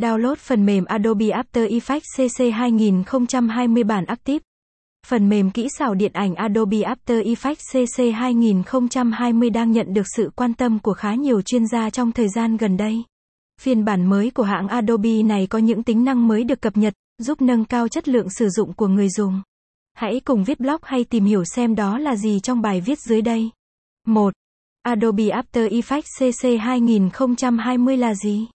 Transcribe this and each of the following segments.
Download phần mềm Adobe After Effects CC 2020 bản active. Phần mềm kỹ xảo điện ảnh Adobe After Effects CC 2020 đang nhận được sự quan tâm của khá nhiều chuyên gia trong thời gian gần đây. Phiên bản mới của hãng Adobe này có những tính năng mới được cập nhật, giúp nâng cao chất lượng sử dụng của người dùng. Hãy cùng viết blog hay tìm hiểu xem đó là gì trong bài viết dưới đây. 1. Adobe After Effects CC 2020 là gì?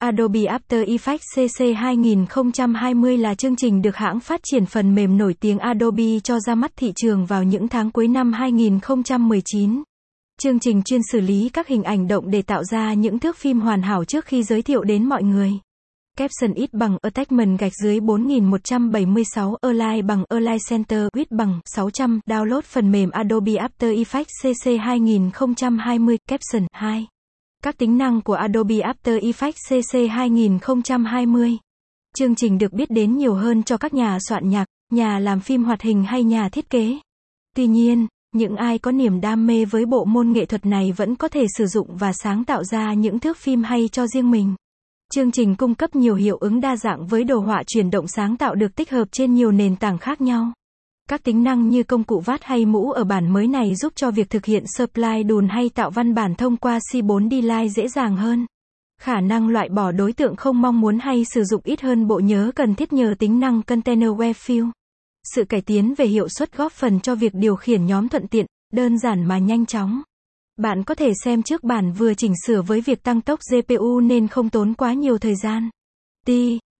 Adobe After Effects CC 2020 là chương trình được hãng phát triển phần mềm nổi tiếng Adobe cho ra mắt thị trường vào những tháng cuối năm 2019. Chương trình chuyên xử lý các hình ảnh động để tạo ra những thước phim hoàn hảo trước khi giới thiệu đến mọi người. Caption ít bằng Attachment gạch dưới 4176 Align bằng Align Center Width bằng 600 Download phần mềm Adobe After Effects CC 2020 Caption 2 các tính năng của Adobe After Effects CC 2020 Chương trình được biết đến nhiều hơn cho các nhà soạn nhạc, nhà làm phim hoạt hình hay nhà thiết kế. Tuy nhiên, những ai có niềm đam mê với bộ môn nghệ thuật này vẫn có thể sử dụng và sáng tạo ra những thước phim hay cho riêng mình. Chương trình cung cấp nhiều hiệu ứng đa dạng với đồ họa chuyển động sáng tạo được tích hợp trên nhiều nền tảng khác nhau. Các tính năng như công cụ vát hay mũ ở bản mới này giúp cho việc thực hiện supply đùn hay tạo văn bản thông qua C4D Line dễ dàng hơn. Khả năng loại bỏ đối tượng không mong muốn hay sử dụng ít hơn bộ nhớ cần thiết nhờ tính năng Container Web Fill. Sự cải tiến về hiệu suất góp phần cho việc điều khiển nhóm thuận tiện, đơn giản mà nhanh chóng. Bạn có thể xem trước bản vừa chỉnh sửa với việc tăng tốc GPU nên không tốn quá nhiều thời gian. T.